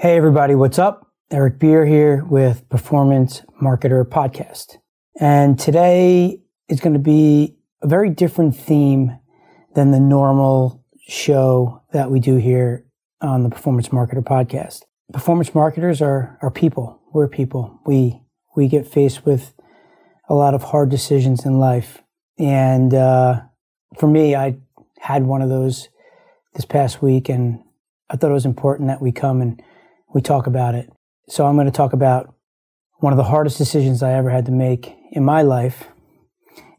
Hey, everybody, what's up? Eric Beer here with Performance Marketer Podcast. And today is going to be a very different theme than the normal show that we do here on the Performance Marketer Podcast. Performance marketers are, are people. We're people. We, we get faced with a lot of hard decisions in life. And uh, for me, I had one of those this past week, and I thought it was important that we come and we talk about it. So I'm going to talk about one of the hardest decisions I ever had to make in my life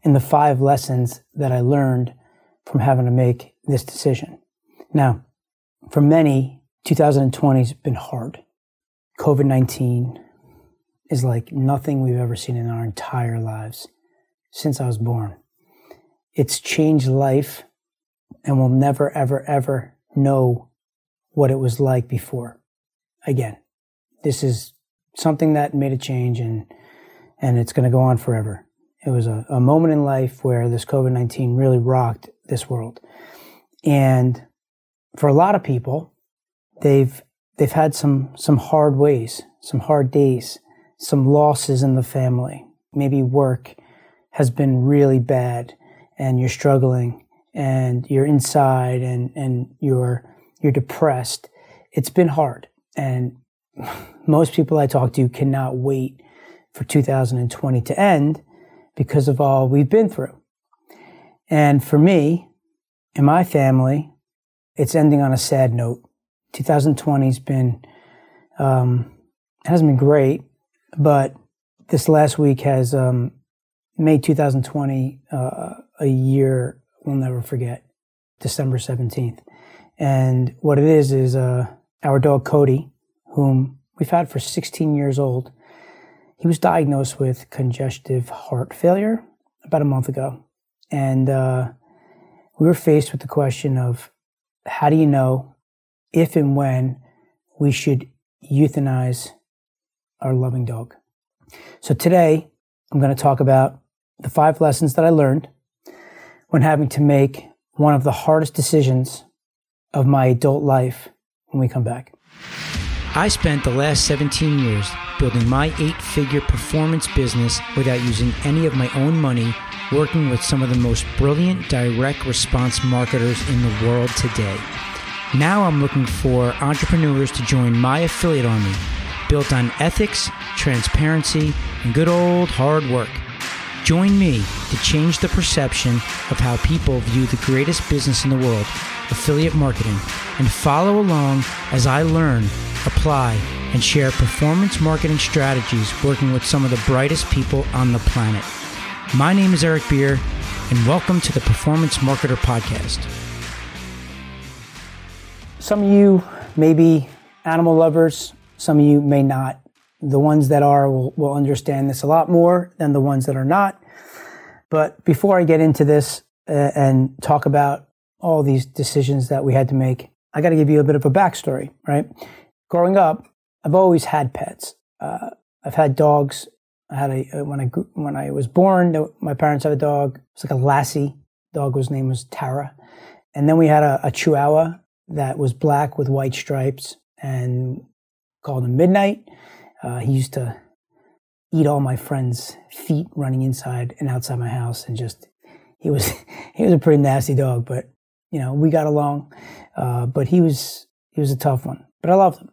and the five lessons that I learned from having to make this decision. Now, for many, 2020 has been hard. COVID 19 is like nothing we've ever seen in our entire lives since I was born. It's changed life and we'll never, ever, ever know what it was like before again, this is something that made a change and and it's going to go on forever. It was a, a moment in life where this COVID 19 really rocked this world. And for a lot of people, they've they've had some some hard ways, some hard days, some losses in the family. Maybe work has been really bad and you're struggling and you're inside and, and you're you're depressed. It's been hard. And most people I talk to cannot wait for 2020 to end because of all we've been through. And for me and my family, it's ending on a sad note. 2020's been, um, hasn't been great, but this last week has um, made 2020 uh, a year we'll never forget, December 17th. And what it is is uh, our dog Cody, whom we've had for 16 years old, he was diagnosed with congestive heart failure about a month ago. And uh, we were faced with the question of how do you know if and when we should euthanize our loving dog? So today, I'm going to talk about the five lessons that I learned when having to make one of the hardest decisions of my adult life when we come back. I spent the last 17 years building my eight figure performance business without using any of my own money, working with some of the most brilliant direct response marketers in the world today. Now I'm looking for entrepreneurs to join my affiliate army, built on ethics, transparency, and good old hard work. Join me to change the perception of how people view the greatest business in the world, affiliate marketing, and follow along as I learn, apply, and share performance marketing strategies working with some of the brightest people on the planet. My name is Eric Beer, and welcome to the Performance Marketer Podcast. Some of you may be animal lovers, some of you may not. The ones that are will, will understand this a lot more than the ones that are not. But before I get into this uh, and talk about all these decisions that we had to make, I got to give you a bit of a backstory, right? Growing up, I've always had pets. Uh, I've had dogs. I had a uh, when I when I was born, my parents had a dog. It's like a lassie. Dog was name was Tara, and then we had a, a Chihuahua that was black with white stripes and called him Midnight. Uh, he used to eat all my friends' feet running inside and outside my house, and just he was he was a pretty nasty dog, but you know we got along. Uh, but he was he was a tough one, but I loved him,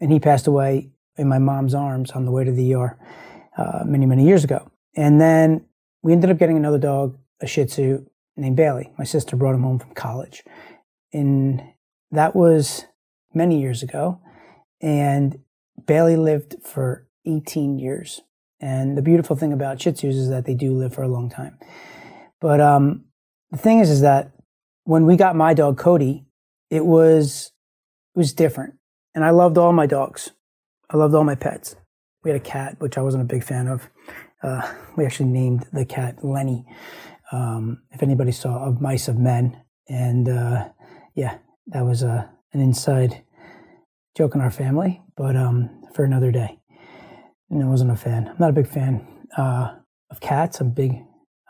and he passed away in my mom's arms on the way to the ER uh, many many years ago. And then we ended up getting another dog, a Shih Tzu named Bailey. My sister brought him home from college, and that was many years ago. And Bailey lived for 18 years. And the beautiful thing about Shih Tzus is that they do live for a long time. But um, the thing is, is that when we got my dog Cody, it was it was different, and I loved all my dogs. I loved all my pets. We had a cat, which I wasn't a big fan of. Uh, we actually named the cat Lenny. Um, if anybody saw of Mice of Men, and uh, yeah, that was a uh, an inside joke in our family, but um, for another day. And I wasn't a fan. I'm not a big fan uh, of cats. I'm big.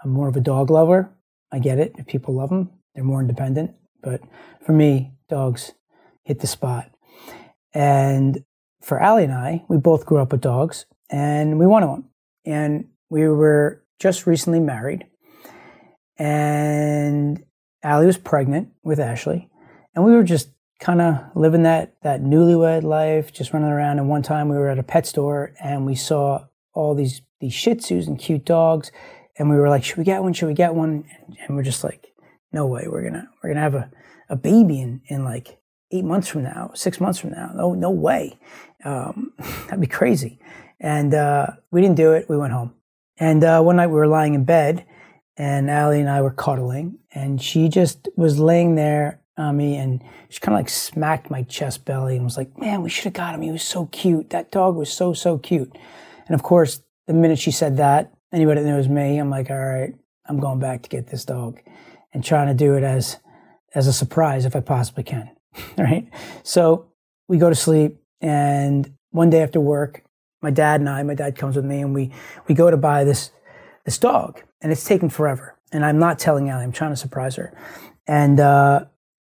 I'm more of a dog lover. I get it. If people love them, they're more independent. But for me, dogs hit the spot. And for Allie and I, we both grew up with dogs and we wanted one. And we were just recently married. And Allie was pregnant with Ashley. And we were just kind of living that, that newlywed life, just running around. And one time we were at a pet store and we saw all these, these Shih Tzus and cute dogs. And we were like, should we get one? Should we get one? And we're just like, no way. We're to, we're to have a, a baby in, in like eight months from now, six months from now. No, no way. Um, that'd be crazy. And uh, we didn't do it. We went home. And uh, one night we were lying in bed, and Allie and I were cuddling, and she just was laying there on me, and she kind of like smacked my chest belly and was like, "Man, we should have got him. He was so cute. That dog was so so cute." And of course, the minute she said that, anybody that knows me, I'm like, "All right, I'm going back to get this dog," and trying to do it as as a surprise if I possibly can. right? So we go to sleep, and one day after work, my dad and I, my dad comes with me, and we we go to buy this this dog, and it's taken forever. And I'm not telling Allie, I'm trying to surprise her, and uh,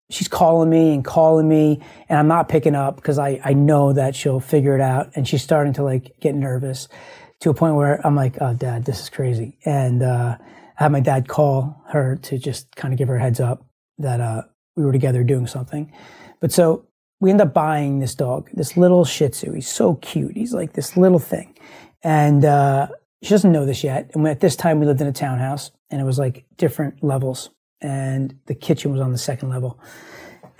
she's calling me and calling me, and I'm not picking up because I I know that she'll figure it out, and she's starting to like get nervous to a point where I'm like, oh, dad, this is crazy, and uh, I have my dad call her to just kind of give her a heads up that uh, we were together doing something. But so we end up buying this dog, this little Shih Tzu. He's so cute. He's like this little thing, and uh, she doesn't know this yet. And at this time, we lived in a townhouse, and it was like different levels, and the kitchen was on the second level,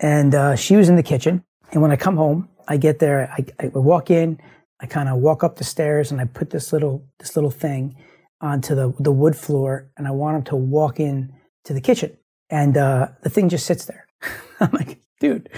and uh, she was in the kitchen. And when I come home, I get there, I, I walk in, I kind of walk up the stairs, and I put this little this little thing onto the the wood floor, and I want him to walk in to the kitchen, and uh, the thing just sits there. I'm like, dude,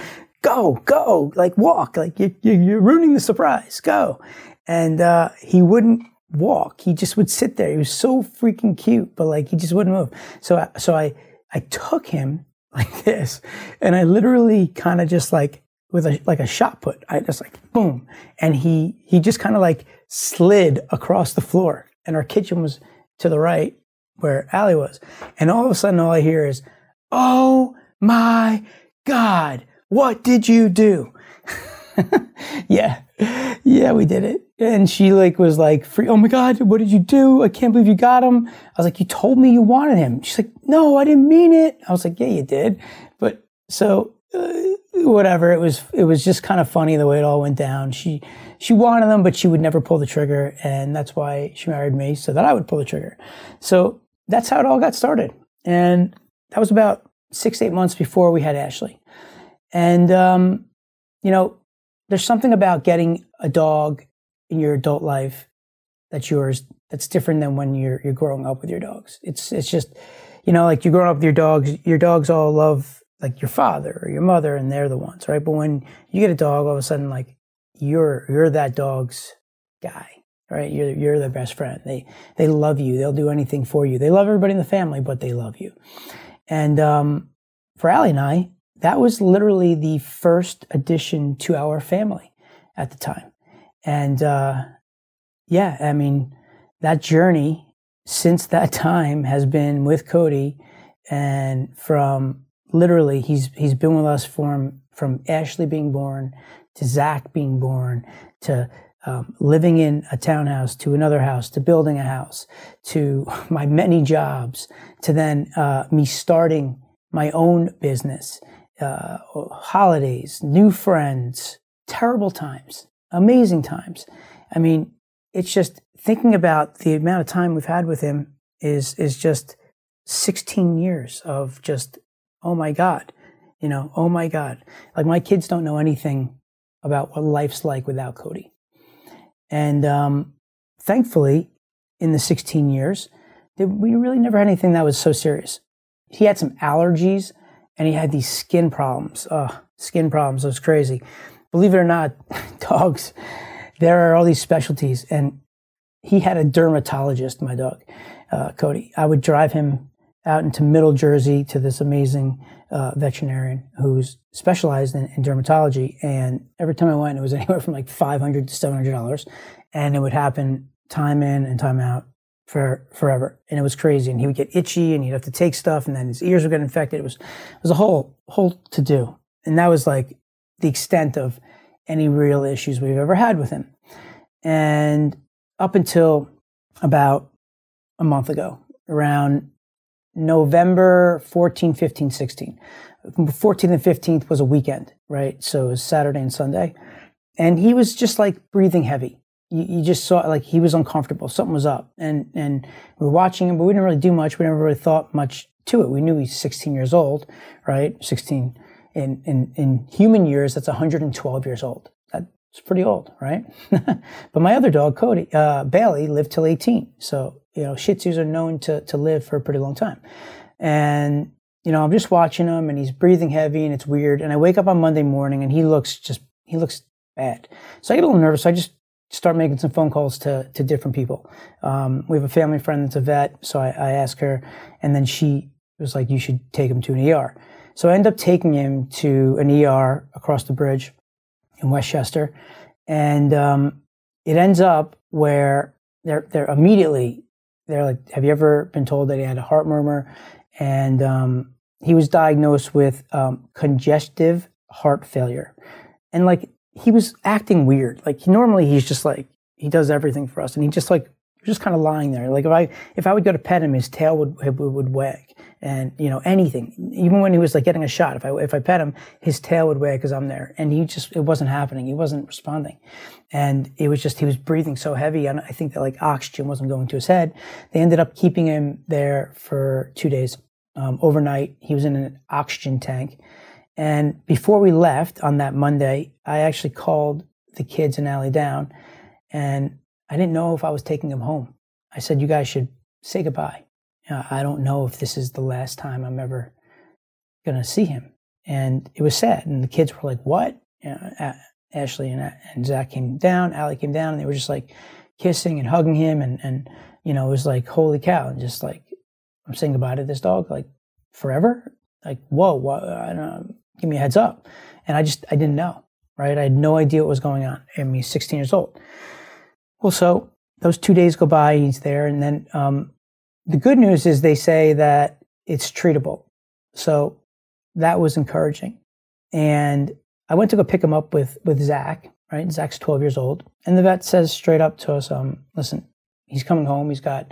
go, go, like walk, like you, you, are ruining the surprise, go. And uh, he wouldn't walk. He just would sit there. He was so freaking cute, but like he just wouldn't move. So, so I, I took him like this, and I literally kind of just like with a like a shot put. I just like boom, and he he just kind of like slid across the floor, and our kitchen was to the right where Allie was, and all of a sudden all I hear is, "Oh my God, what did you do? yeah, yeah, we did it. And she like was like, oh my God, what did you do? I can't believe you got him. I was like, you told me you wanted him. She's like, no, I didn't mean it. I was like, yeah, you did. But so uh, whatever, it was, it was just kind of funny the way it all went down. She, she wanted them, but she would never pull the trigger. And that's why she married me so that I would pull the trigger. So that's how it all got started. And that was about six, eight months before we had Ashley. And, um, you know, there's something about getting a dog in your adult life that's yours that's different than when you're, you're growing up with your dogs. It's, it's just, you know, like you're growing up with your dogs, your dogs all love like your father or your mother and they're the ones, right? But when you get a dog, all of a sudden, like you're, you're that dog's guy, right? You're, you're their best friend. They, they love you. They'll do anything for you. They love everybody in the family, but they love you. And um, for Allie and I, that was literally the first addition to our family at the time. And uh, yeah, I mean, that journey since that time has been with Cody. And from literally, he's, he's been with us from, from Ashley being born to Zach being born to um, living in a townhouse to another house to building a house to my many jobs to then uh, me starting my own business, uh, holidays, new friends, terrible times, amazing times. I mean, it's just thinking about the amount of time we've had with him is is just 16 years of just oh my god, you know, oh my god. Like my kids don't know anything about what life's like without Cody. And um, thankfully, in the 16 years, we really never had anything that was so serious he had some allergies and he had these skin problems. Oh, skin problems. It was crazy. Believe it or not, dogs, there are all these specialties. And he had a dermatologist, my dog, uh, Cody. I would drive him out into middle Jersey to this amazing uh, veterinarian who's specialized in, in, dermatology. And every time I went, it was anywhere from like 500 to $700. And it would happen time in and time out for forever, and it was crazy. And he would get itchy, and he'd have to take stuff, and then his ears would get infected. It was it was a whole whole to do, and that was like the extent of any real issues we've ever had with him. And up until about a month ago, around November 14, 15, 16. 14th and 15th was a weekend, right? So it was Saturday and Sunday. And he was just like breathing heavy. You, you, just saw like he was uncomfortable. Something was up. And, and we were watching him, but we didn't really do much. We never really thought much to it. We knew he's 16 years old, right? 16 in, in, in human years, that's 112 years old. That's pretty old, right? but my other dog, Cody, uh, Bailey, lived till 18. So, you know, Shih Tzus are known to, to live for a pretty long time. And, you know, I'm just watching him and he's breathing heavy and it's weird. And I wake up on Monday morning and he looks just, he looks bad. So I get a little nervous. So I just start making some phone calls to, to different people. Um, we have a family friend that's a vet. So I, I ask her and then she was like, you should take him to an ER. So I end up taking him to an ER across the bridge in Westchester. And um, it ends up where they're, they're immediately, they're like, have you ever been told that he had a heart murmur? And um, he was diagnosed with um, congestive heart failure. And like, he was acting weird. Like, normally he's just like, he does everything for us. And he just like, was just kind of lying there. Like if I if I would go to pet him, his tail would would, would wag, and you know anything. Even when he was like getting a shot, if I if I pet him, his tail would wag because I'm there, and he just it wasn't happening. He wasn't responding, and it was just he was breathing so heavy, and I think that like oxygen wasn't going to his head. They ended up keeping him there for two days. Um, overnight, he was in an oxygen tank, and before we left on that Monday, I actually called the kids and Allie down, and I didn't know if I was taking him home. I said, you guys should say goodbye. Uh, I don't know if this is the last time I'm ever going to see him. And it was sad. And the kids were like, what? You uh, know, Ashley and, uh, and Zach came down, Allie came down, and they were just like kissing and hugging him. And, and, you know, it was like, holy cow. And just like, I'm saying goodbye to this dog, like forever. Like, whoa, what, I don't know, give me a heads up. And I just, I didn't know, right? I had no idea what was going on. I mean, 16 years old. Well, so those two days go by, he's there, and then um, the good news is they say that it's treatable. So that was encouraging. And I went to go pick him up with with Zach. Right, Zach's 12 years old, and the vet says straight up to us, um, "Listen, he's coming home. He's got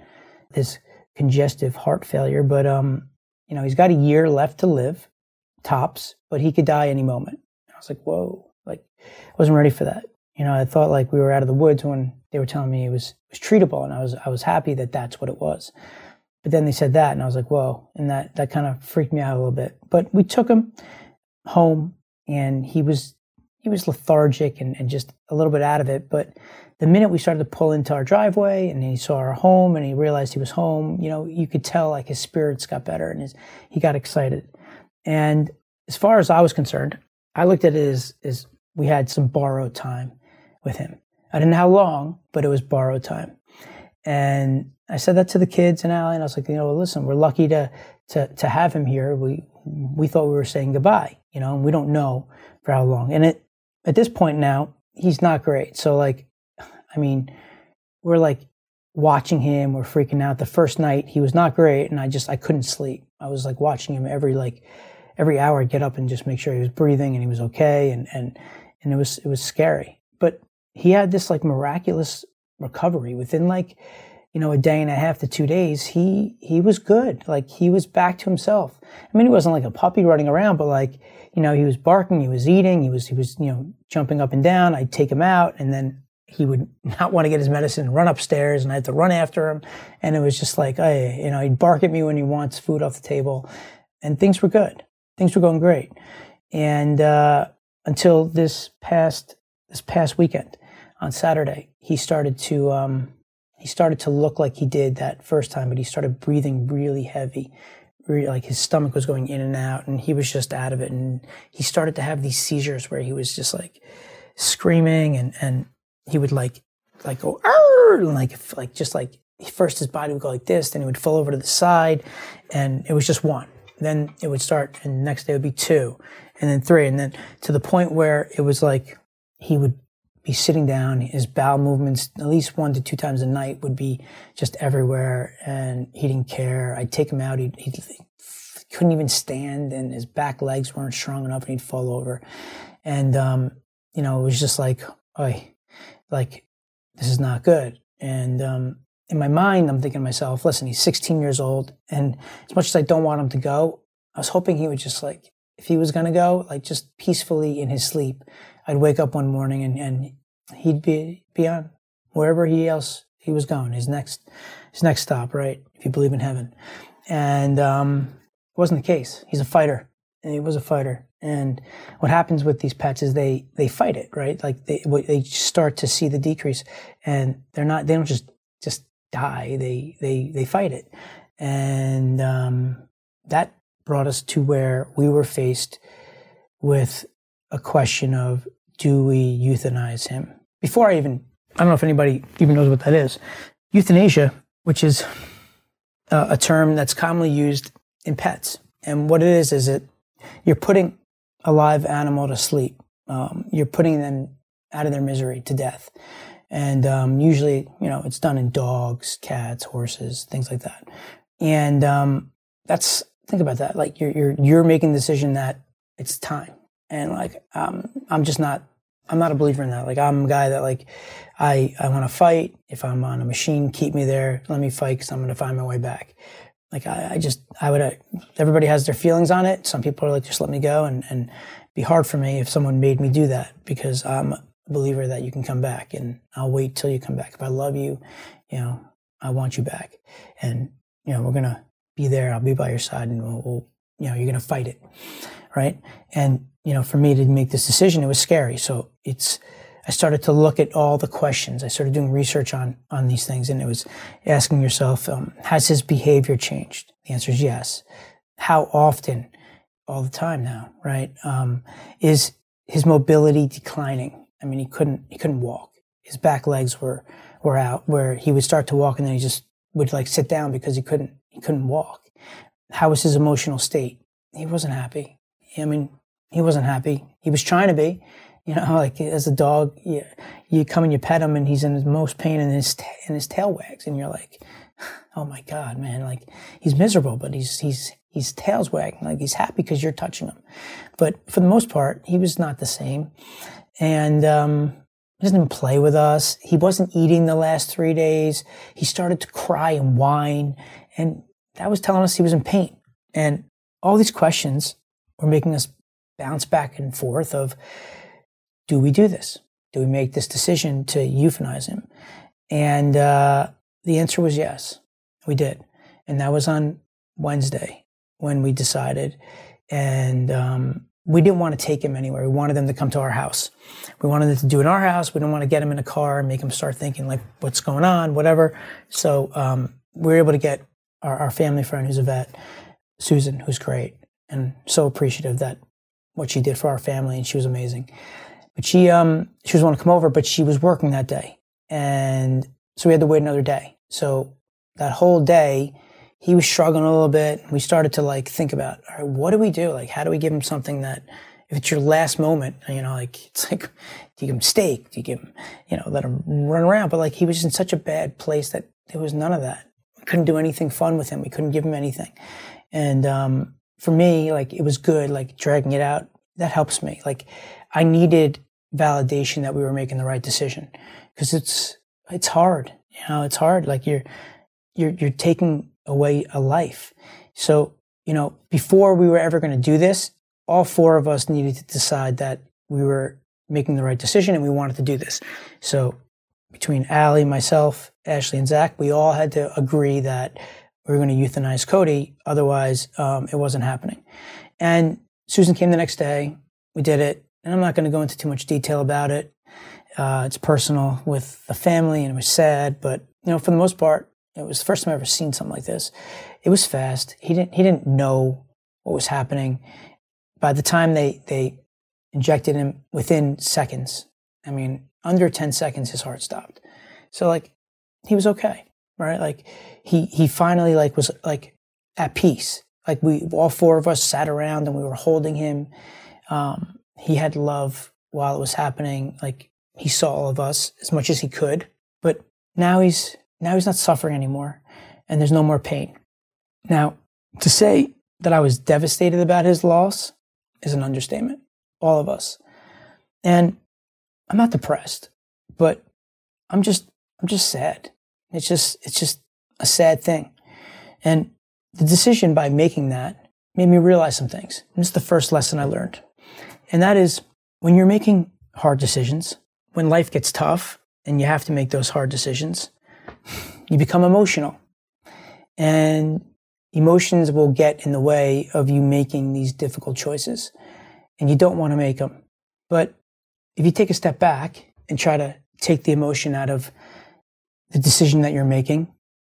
this congestive heart failure, but um, you know, he's got a year left to live, tops, but he could die any moment." I was like, "Whoa!" Like, I wasn't ready for that. You know, I thought like we were out of the woods when they were telling me it was it was treatable, and I was I was happy that that's what it was. But then they said that, and I was like, whoa, and that that kind of freaked me out a little bit. But we took him home, and he was he was lethargic and, and just a little bit out of it. But the minute we started to pull into our driveway, and he saw our home, and he realized he was home, you know, you could tell like his spirits got better, and his he got excited. And as far as I was concerned, I looked at it as, as we had some borrowed time with him. I didn't know how long, but it was borrowed time. And I said that to the kids and Allie, and I was like, you know, listen, we're lucky to to to have him here. We we thought we were saying goodbye, you know, and we don't know for how long. And it at this point now, he's not great. So like, I mean, we're like watching him, we're freaking out. The first night he was not great, and I just I couldn't sleep. I was like watching him every like every hour, I'd get up and just make sure he was breathing and he was okay, and and and it was it was scary. But he had this like miraculous recovery. Within like you know a day and a half to two days he he was good. Like he was back to himself. I mean he wasn't like a puppy running around but like you know he was barking he was eating he was he was you know jumping up and down. I'd take him out and then he would not want to get his medicine and run upstairs and i had to run after him. And it was just like hey you know he'd bark at me when he wants food off the table and things were good. Things were going great. And uh, until this past this past weekend on Saturday, he started to um, he started to look like he did that first time, but he started breathing really heavy, really, like his stomach was going in and out, and he was just out of it. And he started to have these seizures where he was just like screaming, and and he would like like go and like like just like first his body would go like this, then he would fall over to the side, and it was just one. Then it would start, and next day would be two, and then three, and then to the point where it was like he would be sitting down. His bowel movements, at least one to two times a night, would be just everywhere, and he didn't care. I'd take him out. He he couldn't even stand, and his back legs weren't strong enough, and he'd fall over. And um, you know, it was just like, oh, like this is not good. And um, in my mind, I'm thinking to myself, listen, he's 16 years old, and as much as I don't want him to go, I was hoping he would just like, if he was to go, like just peacefully in his sleep, I'd wake up one morning and, and he'd be be on wherever he else he was going, his next his next stop, right? If you believe in heaven, and um, it wasn't the case. He's a fighter. He was a fighter. And what happens with these pets is they they fight it, right? Like they they start to see the decrease, and they're not they don't just just die. They they they fight it, and um, that brought us to where we were faced with a question of do we euthanize him? Before I even I don't know if anybody even knows what that is. Euthanasia, which is a, a term that's commonly used in pets, and what it is is it you're putting a live animal to sleep. Um, you're putting them out of their misery to death. And um, usually, you know, it's done in dogs, cats, horses, things like that. And um, that's think about that. Like you're you're you're making the decision that it's time. And like um, I'm just not I'm not a believer in that. Like I'm a guy that like I I want to fight. If I'm on a machine, keep me there. Let me fight because I'm going to find my way back like I, I just I would everybody has their feelings on it. Some people are like just let me go and and be hard for me if someone made me do that because I'm a believer that you can come back and I'll wait till you come back. If I love you, you know, I want you back, and you know we're gonna be there. I'll be by your side, and we'll, we'll you know you're gonna fight it, right? And you know for me to make this decision, it was scary. So it's I started to look at all the questions. I started doing research on on these things, and it was asking yourself, um, has his behavior changed? The answer is yes. How often? All the time now, right? Um, is his mobility declining? I mean, he couldn't he couldn't walk. His back legs were were out, where he would start to walk, and then he just would like sit down because he couldn't he couldn't walk. How was his emotional state? He wasn't happy. I mean, he wasn't happy. He was trying to be you know, like as a dog, you, you come and you pet him and he's in his most pain and his, and his tail wags and you're like, oh my God, man, like he's miserable, but he's, he's, he's tails wagging. Like he's happy because you're touching him. But for the most part, he was not the same. And, um, he even play with us. He wasn't eating the last three days. He started to cry and whine. And that was telling us he was in pain. And all these questions were making us bounce back and forth of, do we do this? Do we make this decision to euthanize him? And uh, the answer was yes, we did. And that was on Wednesday when we decided. And um, we didn't want to take him anywhere. We wanted them to come to our house. We wanted them to do it in our house. We didn't want to get him in a car and make him start thinking like, what's going on, whatever. So um, we were able to get our, our family friend who's a vet, Susan, who's great and so appreciative that what she did for our family, and she was amazing. But she um she was want to come over, but she was working that day, and so we had to wait another day. So that whole day, he was struggling a little bit. We started to like think about, all right, what do we do? Like, how do we give him something that, if it's your last moment, you know, like it's like, do you give him steak? Do you give him, you know, let him run around? But like he was in such a bad place that there was none of that. We couldn't do anything fun with him. We couldn't give him anything. And um, for me, like it was good, like dragging it out. That helps me. Like I needed validation that we were making the right decision because it's it's hard. You know, it's hard. Like you're you're you're taking away a life. So you know, before we were ever going to do this, all four of us needed to decide that we were making the right decision and we wanted to do this. So between Allie, myself, Ashley, and Zach, we all had to agree that we were going to euthanize Cody. Otherwise, um, it wasn't happening. And Susan came the next day. We did it and I'm not going to go into too much detail about it. Uh, it's personal with the family, and it was sad. But you know, for the most part, it was the first time I've ever seen something like this. It was fast. He didn't he didn't know what was happening. By the time they they injected him, within seconds, I mean, under ten seconds, his heart stopped. So like, he was okay, right? Like, he he finally like was like at peace. Like we all four of us sat around and we were holding him. Um, he had love while it was happening. Like he saw all of us as much as he could, but now he's now he's not suffering anymore, and there's no more pain. Now, to say that I was devastated about his loss is an understatement. All of us, and I'm not depressed, but I'm just, I'm just sad. It's just, it's just a sad thing. And the decision by making that made me realize some things. And this is the first lesson I learned. And that is when you're making hard decisions, when life gets tough and you have to make those hard decisions, you become emotional. And emotions will get in the way of you making these difficult choices. And you don't want to make them. But if you take a step back and try to take the emotion out of the decision that you're making,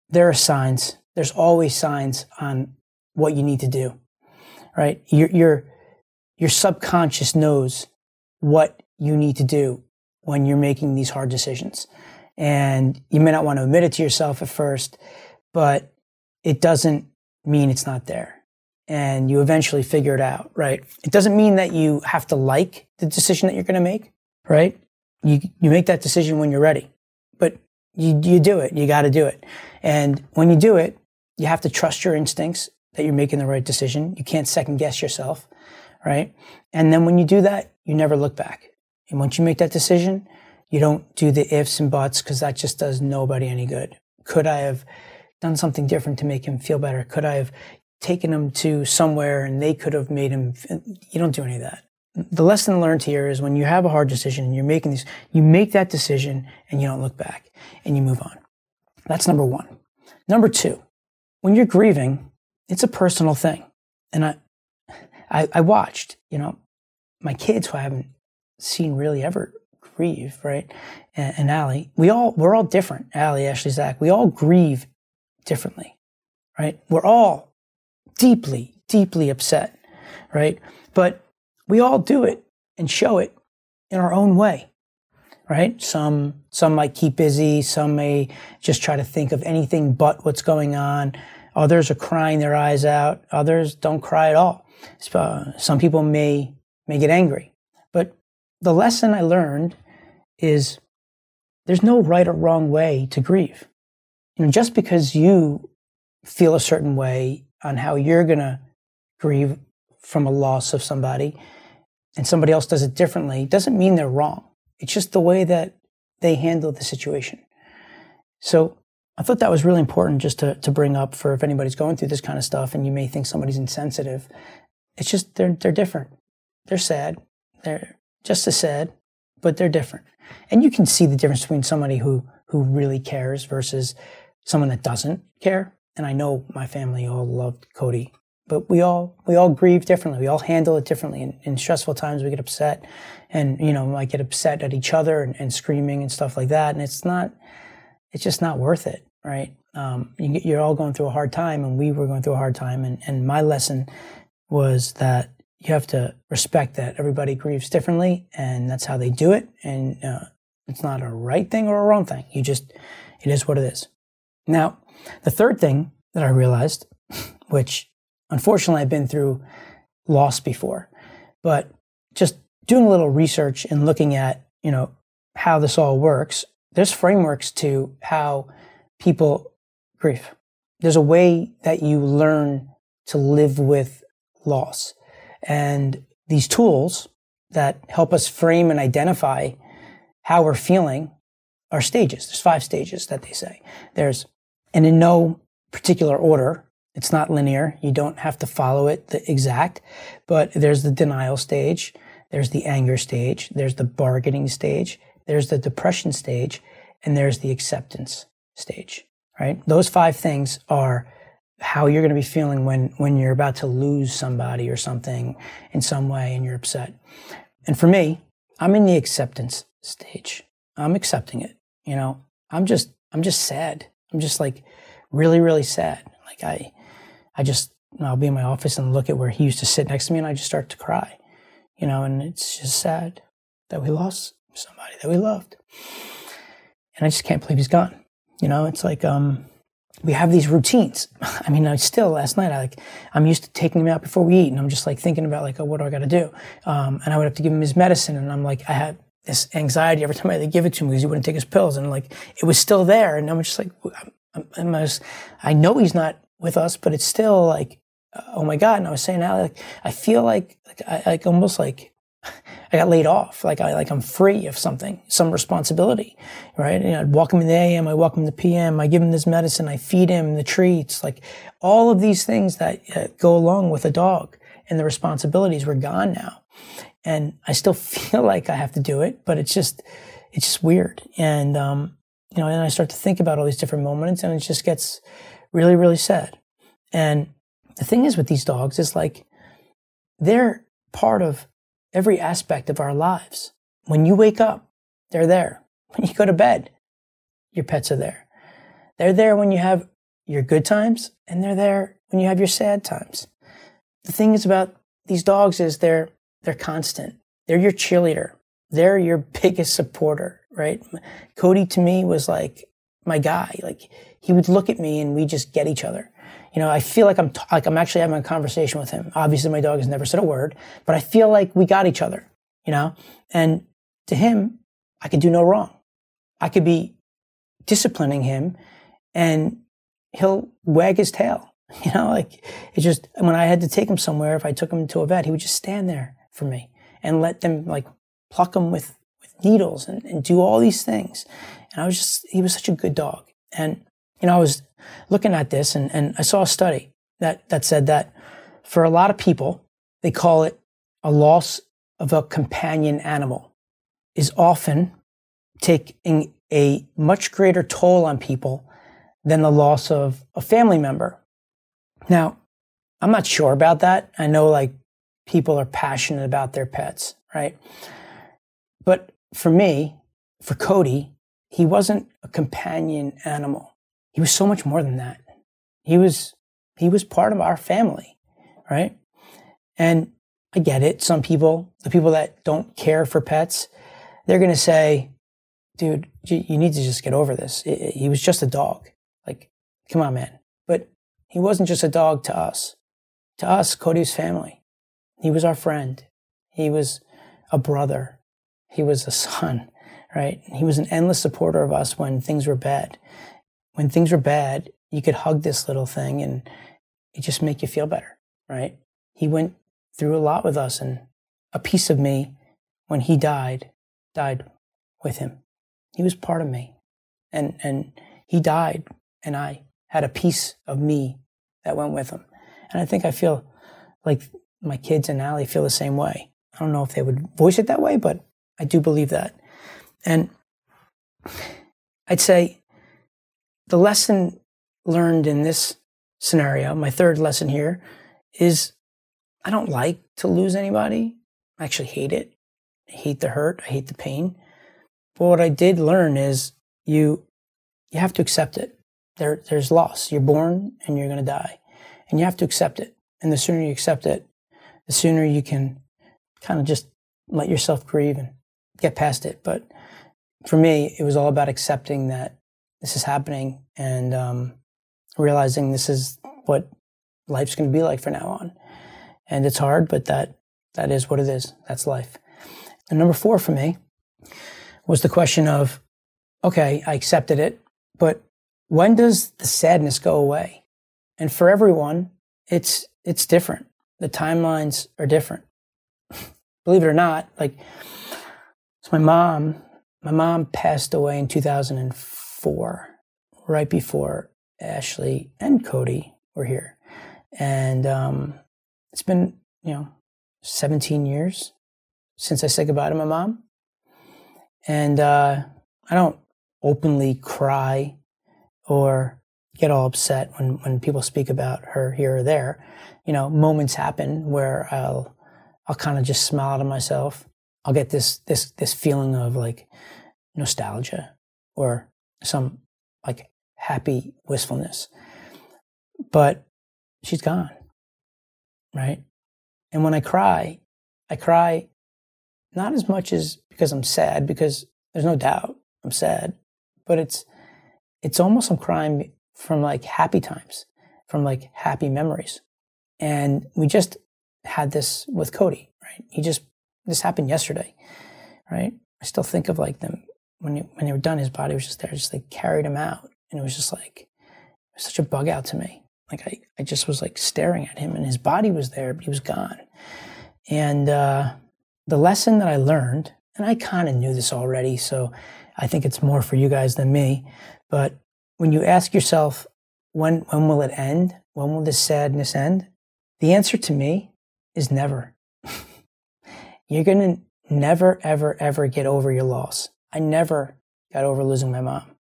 there are signs. There's always signs on what you need to do, right? Your, your, your subconscious knows what you need to do when you're making these hard decisions. And you may not want to admit it to yourself at first, but it doesn't mean it's not there. And you eventually figure it out, right? It doesn't mean that you have to like the decision that you're going to make, right? You, you make that decision when you're ready, you, you do it. You got to do it. And when you do it, you have to trust your instincts that you're making the right decision. You can't second guess yourself, right? And then when you do that, you never look back. And once you make that decision, you don't do the ifs and buts because that just does nobody any good. Could I have done something different to make him feel better? Could I have taken him to somewhere and they could have made him? You don't do any of that. The lesson learned here is when you have a hard decision and you're making these, you make that decision and you don't look back and you move on. That's number one. Number two, when you're grieving, it's a personal thing. And I, I, I watched, you know, my kids who I haven't seen really ever grieve, right? And, and Allie, we all, we're all different. Allie, Ashley, Zach, we all grieve differently, right? We're all deeply, deeply upset, right? But we all do it and show it in our own way, right? Some, some might keep busy. Some may just try to think of anything but what's going on. Others are crying their eyes out. Others don't cry at all. Uh, some people may, may get angry. But the lesson I learned is there's no right or wrong way to grieve you know, just because you feel a certain way on how you're going to grieve from a loss of somebody and somebody else does it differently doesn't mean they're wrong. It's just the way that they handle the situation. So I thought that was really important just to, to bring up for if anybody's going through this kind of stuff and you may think somebody's insensitive. It's just they're they're different. They're sad. They're just as sad, but they're different. And you can see the difference between somebody who who really cares versus someone that doesn't care. And I know my family all loved Cody, but we all we all grieve differently. We all handle it differently. In, in stressful times, we get upset, and you know, might get upset at each other and, and screaming and stuff like that. And it's not, it's just not worth it, right? Um, you, you're all going through a hard time, and we were going through a hard time. And and my lesson was that you have to respect that everybody grieves differently, and that's how they do it. And uh, it's not a right thing or a wrong thing. You just, it is what it is. Now, the third thing that I realized, which unfortunately I've been through loss before, but just doing a little research and looking at, you know, how this all works, there's frameworks to how people grieve. There's a way that you learn to live with loss. And these tools that help us frame and identify how we're feeling are stages. There's five stages that they say. There's, and in no particular order, it's not linear. You don't have to follow it the exact, but there's the denial stage. There's the anger stage. There's the bargaining stage. There's the depression stage and there's the acceptance stage, right? Those five things are how you're going to be feeling when, when you're about to lose somebody or something in some way and you're upset. And for me, I'm in the acceptance stage. I'm accepting it. You know, I'm just, I'm just sad. I'm just like really, really sad. Like I, I just, I'll be in my office and look at where he used to sit next to me and I just start to cry, you know, and it's just sad that we lost somebody that we loved. And I just can't believe he's gone. You know, it's like, um, we have these routines. I mean, I still last night, I like, I'm used to taking him out before we eat, and I'm just like thinking about like, oh, what do I got to do? Um, and I would have to give him his medicine, and I'm like, I had this anxiety every time I to give it to him because he wouldn't take his pills, and like it was still there, and I'm just like, I'm, I'm, I'm I know he's not with us, but it's still like, oh my god! And I was saying now, like, I feel like, like, I, like almost like I got laid off. Like I like I'm free of something, some responsibility, right? You know, I'd walk him in the AM, I walk him in the PM, I give him this medicine, I feed him the treats, like all of these things that uh, go along with a dog, and the responsibilities were gone now, and I still feel like I have to do it, but it's just it's just weird, and um, you know, and I start to think about all these different moments, and it just gets really really sad, and the thing is with these dogs is like they're part of every aspect of our lives. When you wake up, they're there. When you go to bed, your pets are there. They're there when you have your good times, and they're there when you have your sad times. The thing is about these dogs is they're they're constant. They're your cheerleader. They're your biggest supporter, right? Cody to me was like my guy. Like he would look at me and we just get each other you know, I feel like I'm t- like I'm actually having a conversation with him. Obviously, my dog has never said a word, but I feel like we got each other. You know, and to him, I could do no wrong. I could be disciplining him, and he'll wag his tail. You know, like it just when I had to take him somewhere, if I took him to a vet, he would just stand there for me and let them like pluck him with with needles and, and do all these things. And I was just he was such a good dog. And you know, I was looking at this and, and I saw a study that, that said that for a lot of people, they call it a loss of a companion animal is often taking a much greater toll on people than the loss of a family member. Now, I'm not sure about that. I know like people are passionate about their pets, right? But for me, for Cody, he wasn't a companion animal he was so much more than that. He was he was part of our family, right? And I get it. Some people, the people that don't care for pets, they're going to say, dude, you need to just get over this. He was just a dog. Like, come on, man. But he wasn't just a dog to us. To us, Cody's family. He was our friend. He was a brother. He was a son, right? He was an endless supporter of us when things were bad when things were bad, you could hug this little thing and it just make you feel better, right? He went through a lot with us and a piece of me when he died died with him. He was part of me. And and he died and I had a piece of me that went with him. And I think I feel like my kids and Allie feel the same way. I don't know if they would voice it that way, but I do believe that. And I'd say the lesson learned in this scenario, my third lesson here, is I don't like to lose anybody. I actually hate it. I hate the hurt. I hate the pain. But what I did learn is you you have to accept it. There there's loss. You're born and you're gonna die. And you have to accept it. And the sooner you accept it, the sooner you can kind of just let yourself grieve and get past it. But for me, it was all about accepting that this is happening and um, realizing this is what life's going to be like from now on. And it's hard, but that that is what it is. That's life. And number four for me was the question of, okay, I accepted it, but when does the sadness go away? And for everyone, it's it's different. The timelines are different. Believe it or not, like so my mom, my mom passed away in 2004 right before Ashley and Cody were here. And um, it's been, you know, 17 years since I said goodbye to my mom. And uh, I don't openly cry or get all upset when, when people speak about her here or there. You know, moments happen where I'll I'll kind of just smile to myself. I'll get this this this feeling of like nostalgia or some like happy wistfulness. But she's gone, right? And when I cry, I cry not as much as because I'm sad, because there's no doubt I'm sad, but it's it's almost I'm crying from like happy times, from like happy memories. And we just had this with Cody, right? He just this happened yesterday, right? I still think of like them when he, when they were done, his body was just there, just like carried him out, and it was just like it was such a bug out to me. Like I, I just was like staring at him, and his body was there, but he was gone. And uh, the lesson that I learned, and I kind of knew this already, so I think it's more for you guys than me. But when you ask yourself, when, when will it end? When will this sadness end? The answer to me is never. You're going to never, ever, ever get over your loss. I never got over losing my mom.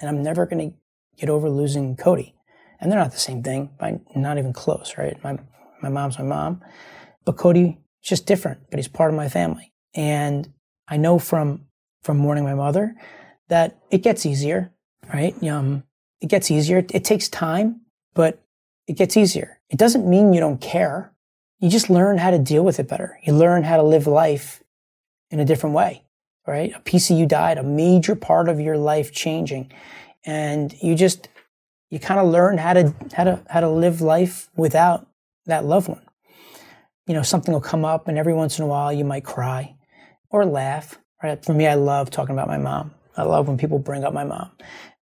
And I'm never going to get over losing Cody. And they're not the same thing, by not even close, right? My, my mom's my mom. But Cody just different, but he's part of my family. And I know from, from mourning my mother that it gets easier, right? Um, it gets easier. It takes time, but it gets easier. It doesn't mean you don't care. You just learn how to deal with it better. You learn how to live life in a different way, right? A piece of you died, a major part of your life changing. And you just, you kind of learn how to, how to, how to live life without that loved one. You know, something will come up and every once in a while you might cry or laugh, right? For me, I love talking about my mom. I love when people bring up my mom.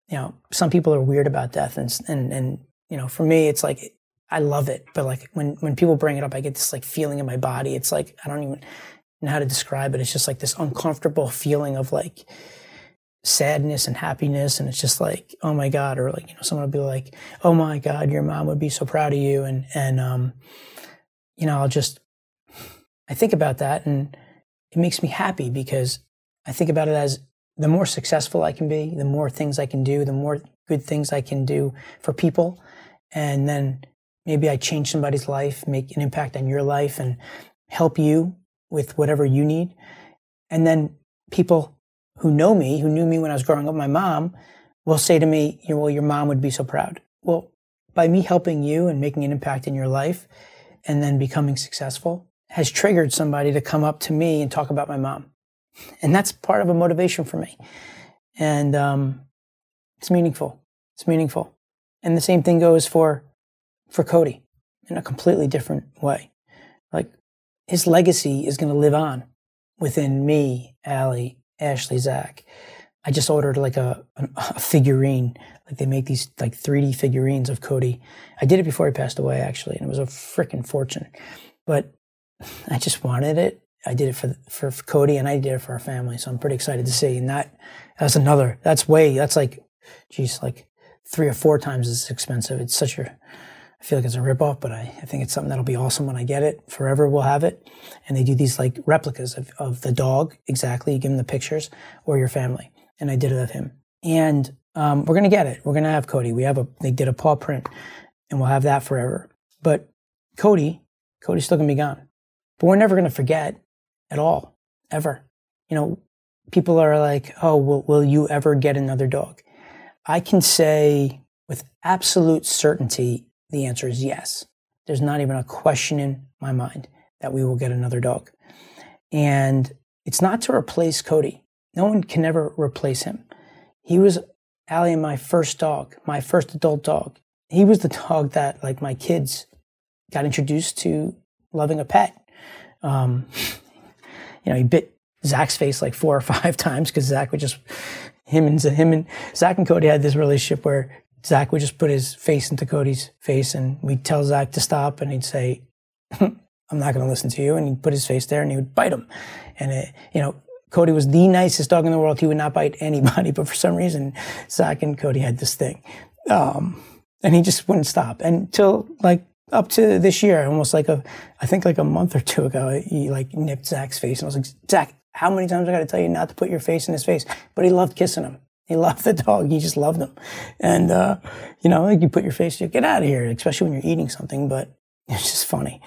You know, some people are weird about death and, and, and, you know, for me, it's like, I love it. But like when, when people bring it up, I get this like feeling in my body. It's like, I don't even, know how to describe it. It's just like this uncomfortable feeling of like sadness and happiness. And it's just like, oh my God. Or like, you know, someone will be like, oh my God, your mom would be so proud of you. And, and, um, you know, I'll just, I think about that and it makes me happy because I think about it as the more successful I can be, the more things I can do, the more good things I can do for people. And then maybe I change somebody's life, make an impact on your life and help you with whatever you need. And then people who know me, who knew me when I was growing up, my mom, will say to me, You know, well, your mom would be so proud. Well, by me helping you and making an impact in your life and then becoming successful has triggered somebody to come up to me and talk about my mom. And that's part of a motivation for me. And um, it's meaningful. It's meaningful. And the same thing goes for for Cody in a completely different way. Like his legacy is going to live on within me, Allie, Ashley, Zach. I just ordered like a, a, figurine. Like they make these like 3D figurines of Cody. I did it before he passed away, actually, and it was a freaking fortune. But I just wanted it. I did it for, for, for Cody, and I did it for our family. So I'm pretty excited to see. And that that's another. That's way. That's like, geez, like three or four times as expensive. It's such a I feel like it's a ripoff, but I, I think it's something that'll be awesome when I get it. Forever we'll have it. And they do these like replicas of, of the dog, exactly. You give them the pictures or your family. And I did it of him. And um, we're going to get it. We're going to have Cody. We have a, they did a paw print and we'll have that forever. But Cody, Cody's still going to be gone. But we're never going to forget at all, ever. You know, people are like, oh, will, will you ever get another dog? I can say with absolute certainty the answer is yes. There's not even a question in my mind that we will get another dog. And it's not to replace Cody. No one can ever replace him. He was Allie and my first dog, my first adult dog. He was the dog that, like, my kids got introduced to loving a pet. Um, you know, he bit Zach's face like four or five times because Zach would just him and him and Zach and Cody had this relationship where Zach would just put his face into Cody's face and we'd tell Zach to stop and he'd say, I'm not going to listen to you. And he'd put his face there and he would bite him. And, it, you know, Cody was the nicest dog in the world. He would not bite anybody, but for some reason, Zach and Cody had this thing. Um, and he just wouldn't stop until like up to this year, almost like a, I think like a month or two ago, he like nipped Zach's face. And I was like, Zach, how many times I got to tell you not to put your face in his face? But he loved kissing him. He loved the dog. He just loved them. And, uh, you know, like you put your face, you get out of here, especially when you're eating something, but it's just funny.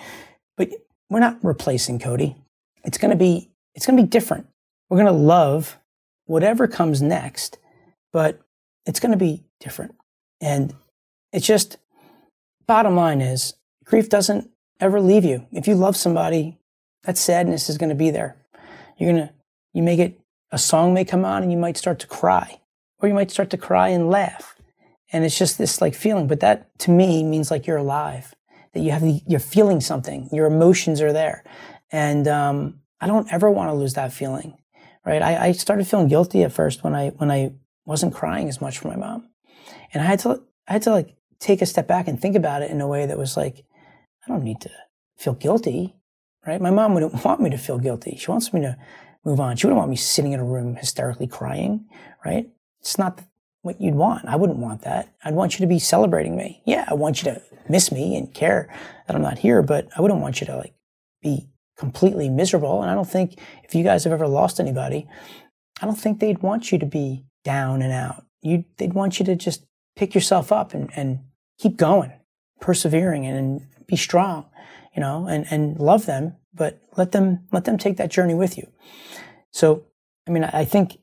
But we're not replacing Cody. It's going to be, it's going to be different. We're going to love whatever comes next, but it's going to be different. And it's just, bottom line is grief doesn't ever leave you. If you love somebody, that sadness is going to be there. You're going to, you may get, a song may come on and you might start to cry or you might start to cry and laugh. And it's just this like feeling, but that to me means like you're alive, that you have the, you're feeling something, your emotions are there. And, um, I don't ever want to lose that feeling, right? I, I started feeling guilty at first when I, when I wasn't crying as much for my mom. And I had to, I had to like take a step back and think about it in a way that was like, I don't need to feel guilty. right? My mom wouldn't want me to feel guilty. She wants me to move on. She wouldn't want me sitting in a room hysterically crying, right? It's not what you'd want. I wouldn't want that. I'd want you to be celebrating me. Yeah, I want you to miss me and care that I'm not here, but I wouldn't want you to like be completely miserable. And I don't think if you guys have ever lost anybody, I don't think they'd want you to be down and out. You, they'd want you to just pick yourself up and, and keep going, persevering and, and be strong, you know, and, and love them, but let them, let them take that journey with you. So, I mean, I think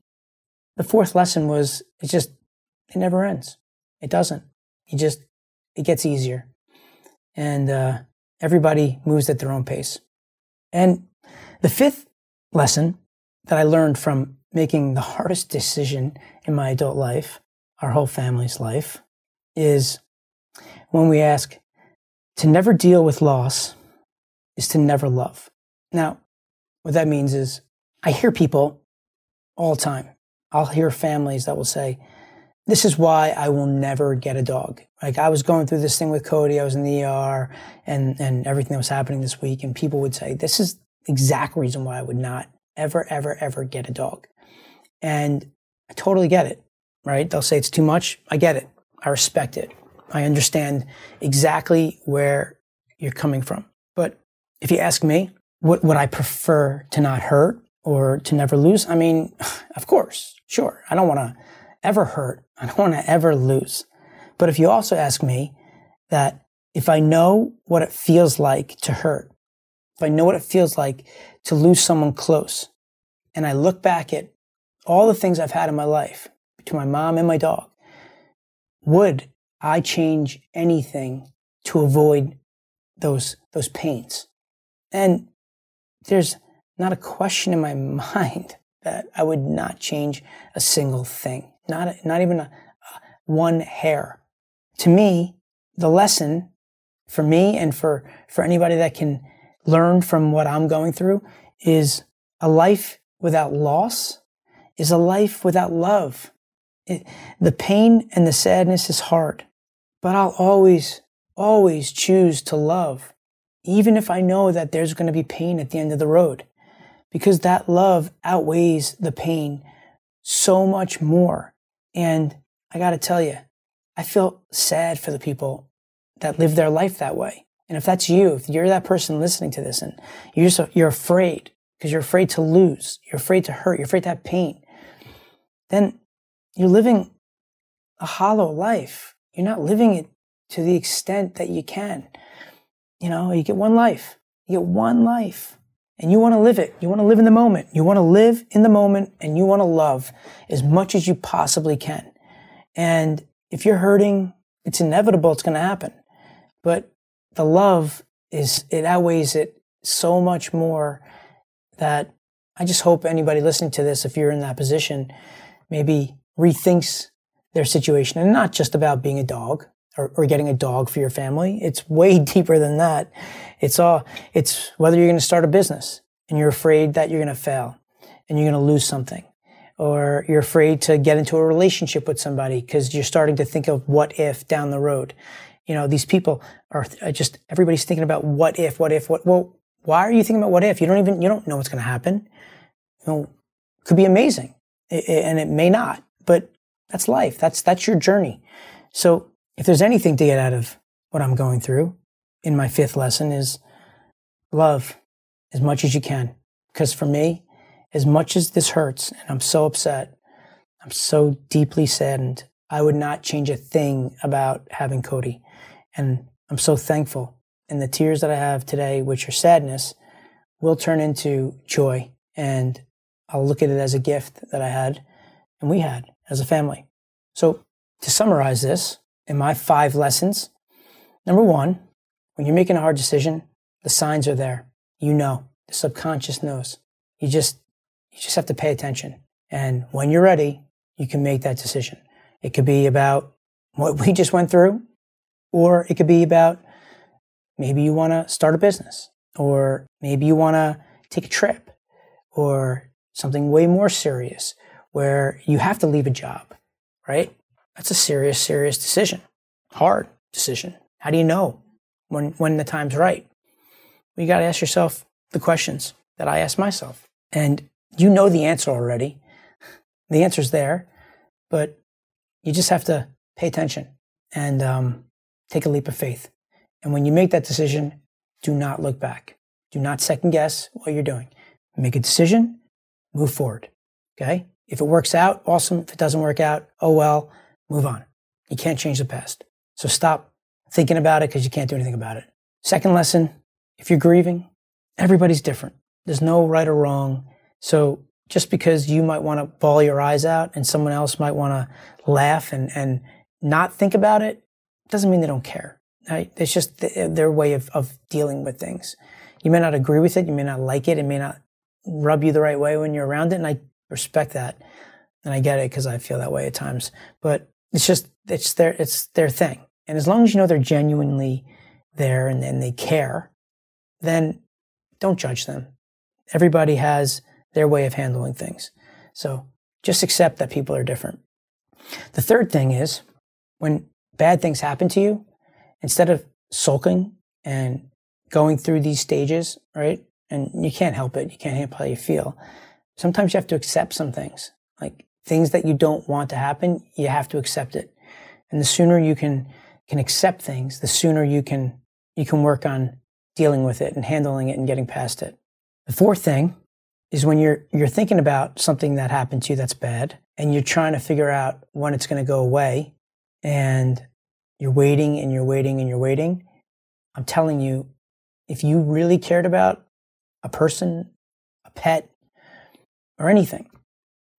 the fourth lesson was it just, it never ends. It doesn't. It just, it gets easier. And, uh, everybody moves at their own pace. And the fifth lesson that I learned from making the hardest decision in my adult life, our whole family's life, is when we ask to never deal with loss is to never love. Now, what that means is I hear people all the time. I'll hear families that will say, this is why I will never get a dog. Like I was going through this thing with Cody, I was in the ER and, and everything that was happening this week. And people would say, this is the exact reason why I would not ever, ever, ever get a dog. And I totally get it, right? They'll say it's too much. I get it. I respect it. I understand exactly where you're coming from. But if you ask me, what would I prefer to not hurt or to never lose? I mean, of course, sure. I don't want to ever hurt. I don't want to ever lose. But if you also ask me that if I know what it feels like to hurt, if I know what it feels like to lose someone close, and I look back at all the things I've had in my life, to my mom and my dog, would I change anything to avoid those, those pains? And there's not a question in my mind that I would not change a single thing, not, not even a, one hair. To me, the lesson for me and for, for anybody that can learn from what I'm going through is a life without loss is a life without love. It, the pain and the sadness is hard, but I'll always, always choose to love, even if I know that there's going to be pain at the end of the road, because that love outweighs the pain so much more. And I got to tell you, I feel sad for the people that live their life that way. And if that's you, if you're that person listening to this and you're so, you're afraid because you're afraid to lose, you're afraid to hurt, you're afraid to have pain, then you're living a hollow life. You're not living it to the extent that you can. You know, you get one life. You get one life. And you want to live it. You want to live in the moment. You want to live in the moment and you want to love as much as you possibly can. And if you're hurting, it's inevitable it's going to happen. But the love is, it outweighs it so much more that I just hope anybody listening to this, if you're in that position, maybe rethinks their situation and not just about being a dog or, or, getting a dog for your family. It's way deeper than that. It's all, it's whether you're going to start a business and you're afraid that you're going to fail and you're going to lose something or you're afraid to get into a relationship with somebody because you're starting to think of what if down the road. You know, these people are just, everybody's thinking about what if, what if, what, well, why are you thinking about what if? You don't even, you don't know what's going to happen. You know, could be amazing and it may not, but that's life. That's, that's your journey. So if there's anything to get out of what I'm going through in my fifth lesson is love as much as you can. Because for me, as much as this hurts and I'm so upset, I'm so deeply saddened, I would not change a thing about having Cody. And I'm so thankful. And the tears that I have today, which are sadness, will turn into joy and I'll look at it as a gift that I had and we had as a family. So to summarize this in my five lessons, number one, when you're making a hard decision, the signs are there. You know, the subconscious knows. You just, you just have to pay attention. And when you're ready, you can make that decision. It could be about what we just went through, or it could be about maybe you want to start a business, or maybe you want to take a trip, or something way more serious where you have to leave a job, right? That's a serious, serious decision, hard decision. How do you know when, when the time's right? Well, you got to ask yourself, the questions that I ask myself. And you know the answer already. The answer's there, but you just have to pay attention and um, take a leap of faith. And when you make that decision, do not look back. Do not second guess what you're doing. Make a decision, move forward. Okay? If it works out, awesome. If it doesn't work out, oh well, move on. You can't change the past. So stop thinking about it because you can't do anything about it. Second lesson if you're grieving, everybody's different. There's no right or wrong. So just because you might want to bawl your eyes out and someone else might want to laugh and, and not think about it, doesn't mean they don't care. Right? It's just their way of, of dealing with things. You may not agree with it. You may not like it. It may not rub you the right way when you're around it. And I respect that. And I get it because I feel that way at times. But it's just, it's their, it's their thing. And as long as you know they're genuinely there and, and they care, then don't judge them. Everybody has their way of handling things. So just accept that people are different. The third thing is when bad things happen to you, instead of sulking and going through these stages, right? And you can't help it. You can't help how you feel. Sometimes you have to accept some things, like things that you don't want to happen. You have to accept it. And the sooner you can, can accept things, the sooner you can, you can work on dealing with it and handling it and getting past it. The fourth thing is when you're, you're thinking about something that happened to you that's bad and you're trying to figure out when it's going to go away and you're waiting and you're waiting and you're waiting. I'm telling you, if you really cared about a person, a pet, or anything,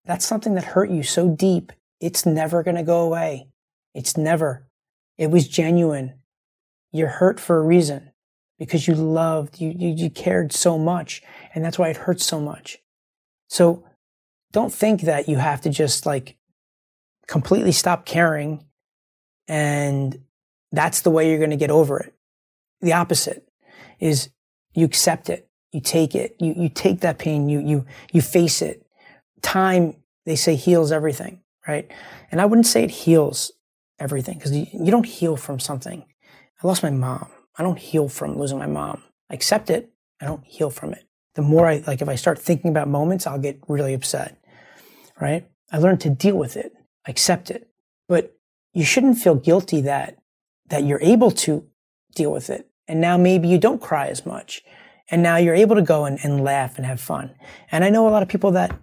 that's something that hurt you so deep, it's never going to go away. It's never. It was genuine. You're hurt for a reason because you loved, you, you, you cared so much. And that's why it hurts so much. So don't think that you have to just like completely stop caring and that's the way you're going to get over it. The opposite is you accept it, you take it, you, you take that pain, you, you, you face it. Time, they say, heals everything, right? And I wouldn't say it heals everything because you, you don't heal from something. I lost my mom. I don't heal from losing my mom. I accept it. I don't heal from it. The more I, like, if I start thinking about moments, I'll get really upset, right? I learned to deal with it, accept it. But you shouldn't feel guilty that, that you're able to deal with it. And now maybe you don't cry as much. And now you're able to go and, and laugh and have fun. And I know a lot of people that,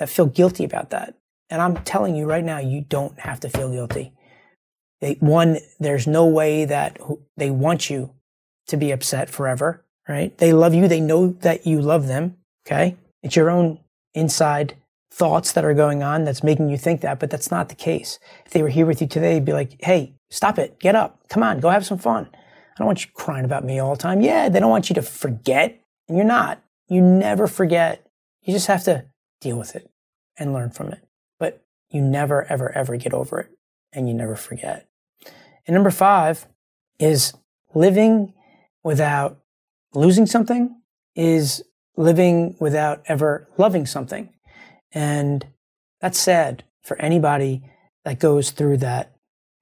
that, feel guilty about that. And I'm telling you right now, you don't have to feel guilty. They, one, there's no way that they want you to be upset forever, right? They love you. They know that you love them. Okay. It's your own inside thoughts that are going on that's making you think that, but that's not the case. If they were here with you today, they'd be like, Hey, stop it. Get up. Come on. Go have some fun. I don't want you crying about me all the time. Yeah. They don't want you to forget and you're not. You never forget. You just have to deal with it and learn from it. But you never, ever, ever get over it and you never forget. And number five is living without losing something is living without ever loving something. And that's sad for anybody that goes through that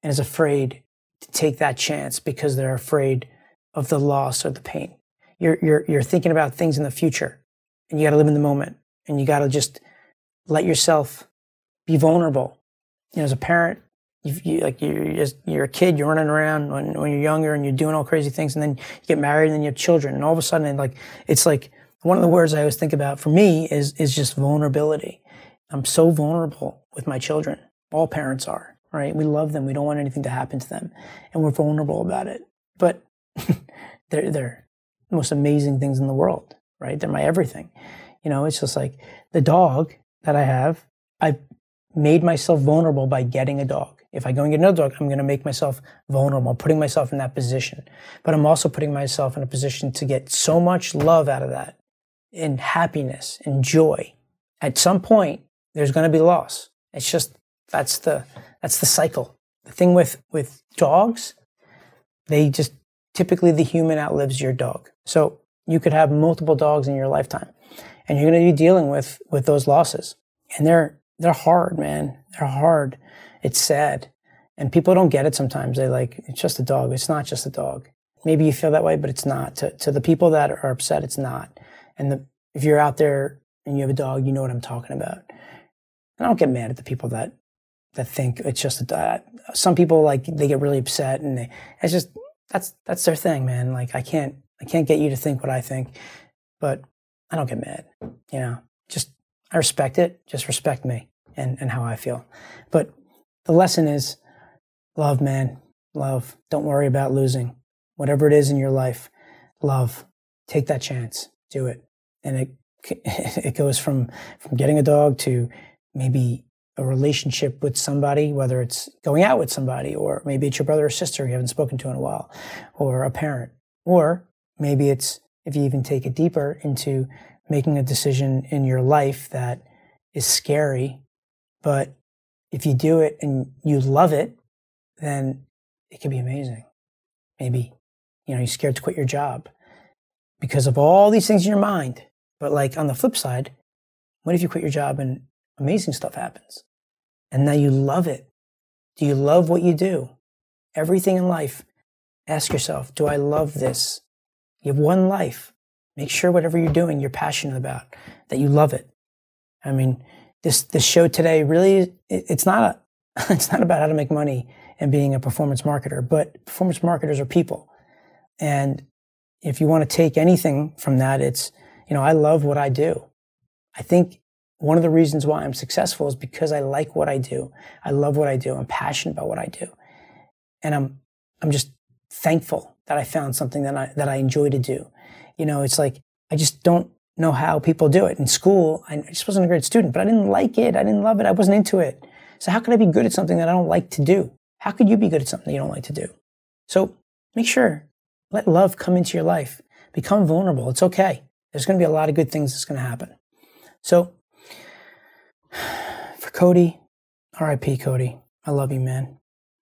and is afraid to take that chance because they're afraid of the loss or the pain. You're, you're, you're thinking about things in the future and you got to live in the moment and you got to just let yourself be vulnerable. You know, as a parent, you, like you're you're a kid, you're running around when, when you're younger and you're doing all crazy things and then you get married and then you have children and all of a sudden like, it's like one of the words I always think about for me is, is just vulnerability. I'm so vulnerable with my children. All parents are, right? We love them. We don't want anything to happen to them and we're vulnerable about it. But they're, they're the most amazing things in the world, right? They're my everything. You know, it's just like the dog that I have, I've made myself vulnerable by getting a dog. If I go and get another dog, I'm going to make myself vulnerable, putting myself in that position. But I'm also putting myself in a position to get so much love out of that and happiness and joy. At some point, there's going to be loss. It's just, that's the, that's the cycle. The thing with, with dogs, they just, typically the human outlives your dog. So you could have multiple dogs in your lifetime and you're going to be dealing with, with those losses. And they're, they're hard, man. They're hard. It's sad. And people don't get it sometimes. They like, it's just a dog. It's not just a dog. maybe you feel that way, but it's not. To, to the people that are upset, it's not. And the, if you're out there and you have a dog, you know what I'm talking about. And I don't get mad at the people that that think it's just a dog. Uh, some people like they get really upset, and they, it's just that's that's their thing, man. Like I can't I can't get you to think what I think, but I don't get mad. You know, just I respect it. Just respect me and and how I feel. But the lesson is love, man. Love. Don't worry about losing. Whatever it is in your life, love. Take that chance. Do it. And it it goes from from getting a dog to maybe a relationship with somebody, whether it's going out with somebody, or maybe it's your brother or sister you haven't spoken to in a while, or a parent, or maybe it's if you even take it deeper into making a decision in your life that is scary, but if you do it and you love it, then it can be amazing. Maybe, you know, you're scared to quit your job because of all these things in your mind. But like on the flip side, what if you quit your job and amazing stuff happens? And now you love it. Do you love what you do? Everything in life, ask yourself, do I love this? You have one life. Make sure whatever you're doing, you're passionate about, that you love it. I mean, this, this show today really, it, it's not a, it's not about how to make money and being a performance marketer, but performance marketers are people. And if you want to take anything from that, it's, you know, I love what I do. I think one of the reasons why I'm successful is because I like what I do. I love what I do. I'm passionate about what I do. And I'm, I'm just thankful that I found something that I, that I enjoy to do. You know, it's like, I just don't know how people do it. In school, I just wasn't a great student, but I didn't like it. I didn't love it. I wasn't into it. So how can I be good at something that I don't like to do? How could you be good at something you don't like to do? So make sure, let love come into your life. Become vulnerable. It's okay. There's going to be a lot of good things that's going to happen. So for Cody, RIP Cody, I love you, man.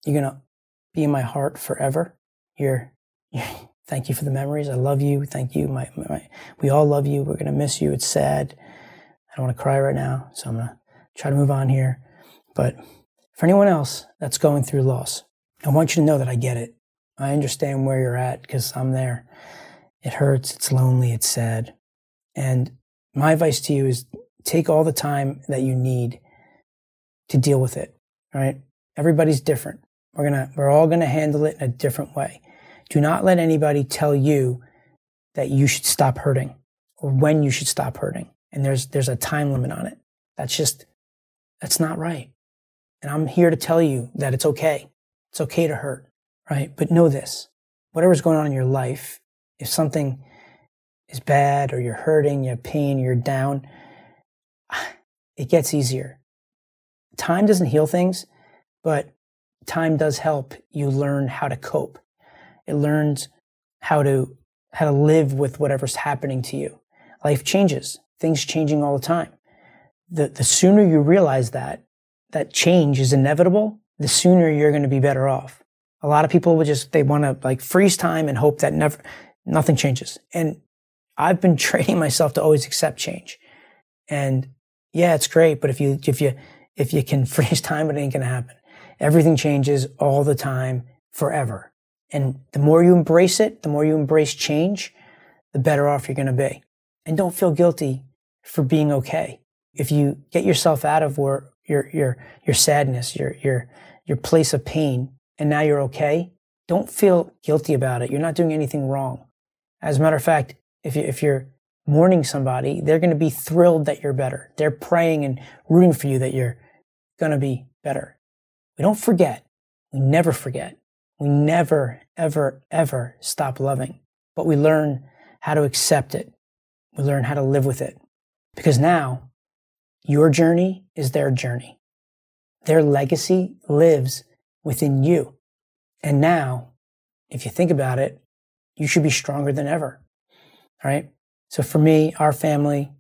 You're going to be in my heart forever. You're, thank you for the memories. I love you. Thank you. My, my, we all love you. We're going to miss you. It's sad. I don't want to cry right now. So I'm going to try to move on here. But for anyone else that's going through loss, I want you to know that I get it. I understand where you're at because I'm there. It hurts. It's lonely. It's sad. And my advice to you is take all the time that you need to deal with it. Right? Everybody's different. We're gonna, we're all gonna handle it in a different way. Do not let anybody tell you that you should stop hurting or when you should stop hurting. And there's, there's a time limit on it. That's just, that's not right. And I'm here to tell you that it's okay. It's okay to hurt, right? But know this whatever's going on in your life, if something is bad or you're hurting, you have pain, you're down, it gets easier. Time doesn't heal things, but time does help you learn how to cope. It learns how to how to live with whatever's happening to you. Life changes, things changing all the time. The the sooner you realize that that change is inevitable, the sooner you're going to be better off. A lot of people would just they want to like freeze time and hope that never nothing changes. And I've been training myself to always accept change. And yeah, it's great, but if you if you if you can freeze time, it ain't gonna happen. Everything changes all the time, forever. And the more you embrace it, the more you embrace change, the better off you're gonna be. And don't feel guilty for being okay. If you get yourself out of where your your your sadness, your your your place of pain, and now you're okay, don't feel guilty about it. You're not doing anything wrong. As a matter of fact, if you, if you're mourning somebody, they're going to be thrilled that you're better. They're praying and rooting for you that you're going to be better. We don't forget. We never forget. We never, ever, ever stop loving, but we learn how to accept it. We learn how to live with it because now your journey is their journey. Their legacy lives within you. And now, if you think about it, you should be stronger than ever. All right. So for me, our family,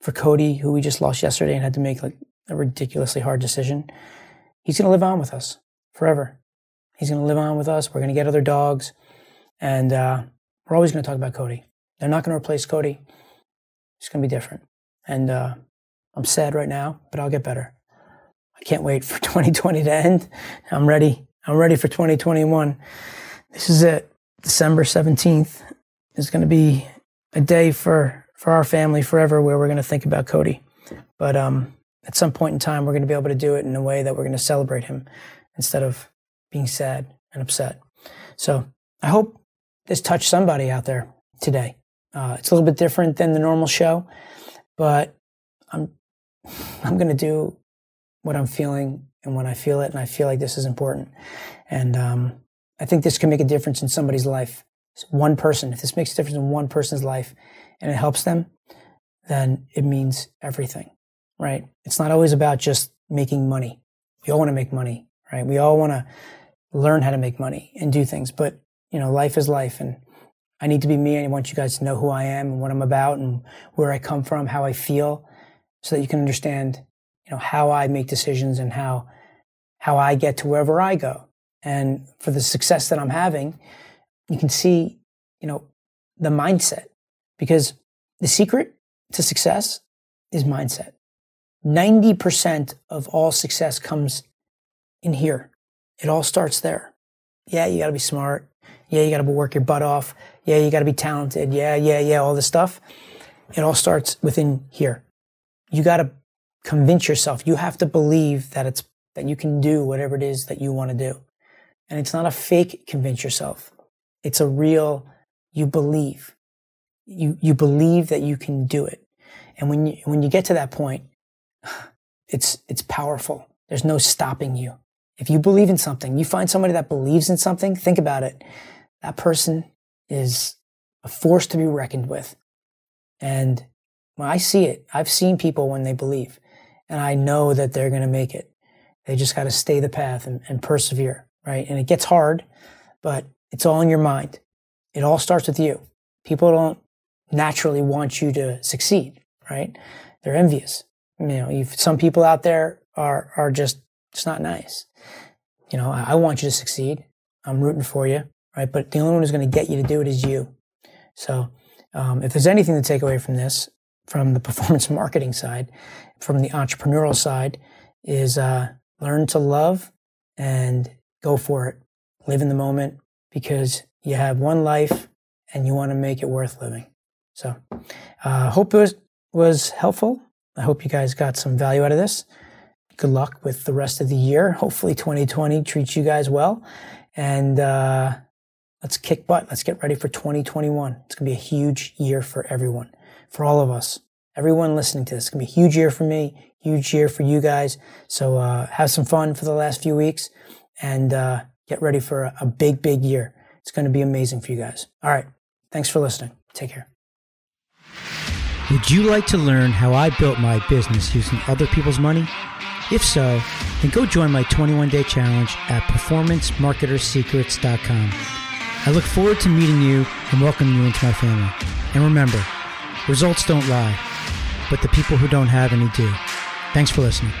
for Cody, who we just lost yesterday and had to make like a ridiculously hard decision, he's going to live on with us forever. He's going to live on with us. We're going to get other dogs. And uh, we're always going to talk about Cody. They're not going to replace Cody. It's going to be different. And uh, I'm sad right now, but I'll get better. I can't wait for 2020 to end. I'm ready. I'm ready for 2021. This is it. December 17th is going to be a day for, for our family forever where we're going to think about Cody. But um, at some point in time, we're going to be able to do it in a way that we're going to celebrate him instead of being sad and upset. So I hope this touched somebody out there today. Uh, it's a little bit different than the normal show, but I'm I'm going to do what I'm feeling and when I feel it, and I feel like this is important. And um, I think this can make a difference in somebody's life. one person, if this makes a difference in one person's life and it helps them, then it means everything, right? It's not always about just making money. We all want to make money, right? We all want to learn how to make money and do things, but you know, life is life and I need to be me. and I want you guys to know who I am and what I'm about and where I come from, how I feel, so that you can understand, you know, how I make decisions and how how I get to wherever I go. And for the success that I'm having, you can see, you know, the mindset because the secret to success is mindset. 90% of all success comes in here. It all starts there. Yeah, you got to be smart. Yeah, you got to work your butt off. Yeah, you got to be talented. Yeah, yeah, yeah, all this stuff. It all starts within here. You got to convince yourself. You have to believe that it's that you can do whatever it is that you want to do. And it's not a fake convince yourself. It's a real you believe. You you believe that you can do it. And when you when you get to that point, it's it's powerful. There's no stopping you. If you believe in something, you find somebody that believes in something, think about it. That person is a force to be reckoned with. And when I see it, I've seen people when they believe, and I know that they're going to make it. They just got to stay the path and, and persevere, right? And it gets hard, but it's all in your mind. It all starts with you. People don't naturally want you to succeed, right? They're envious. You know, some people out there are are just it's not nice. You know, I, I want you to succeed. I'm rooting for you, right? But the only one who's going to get you to do it is you. So, um, if there's anything to take away from this, from the performance marketing side, from the entrepreneurial side, is uh, learn to love and go for it. Live in the moment because you have one life and you want to make it worth living. So, uh, hope it was, was helpful. I hope you guys got some value out of this. Good luck with the rest of the year. Hopefully, 2020 treats you guys well. And uh, let's kick butt. Let's get ready for 2021. It's going to be a huge year for everyone, for all of us. Everyone listening to this, it's going to be a huge year for me, huge year for you guys. So uh, have some fun for the last few weeks and uh, get ready for a, a big, big year. It's going to be amazing for you guys. All right. Thanks for listening. Take care. Would you like to learn how I built my business using other people's money? If so, then go join my 21 day challenge at performancemarketersecrets.com. I look forward to meeting you and welcoming you into my family. And remember, results don't lie, but the people who don't have any do. Thanks for listening.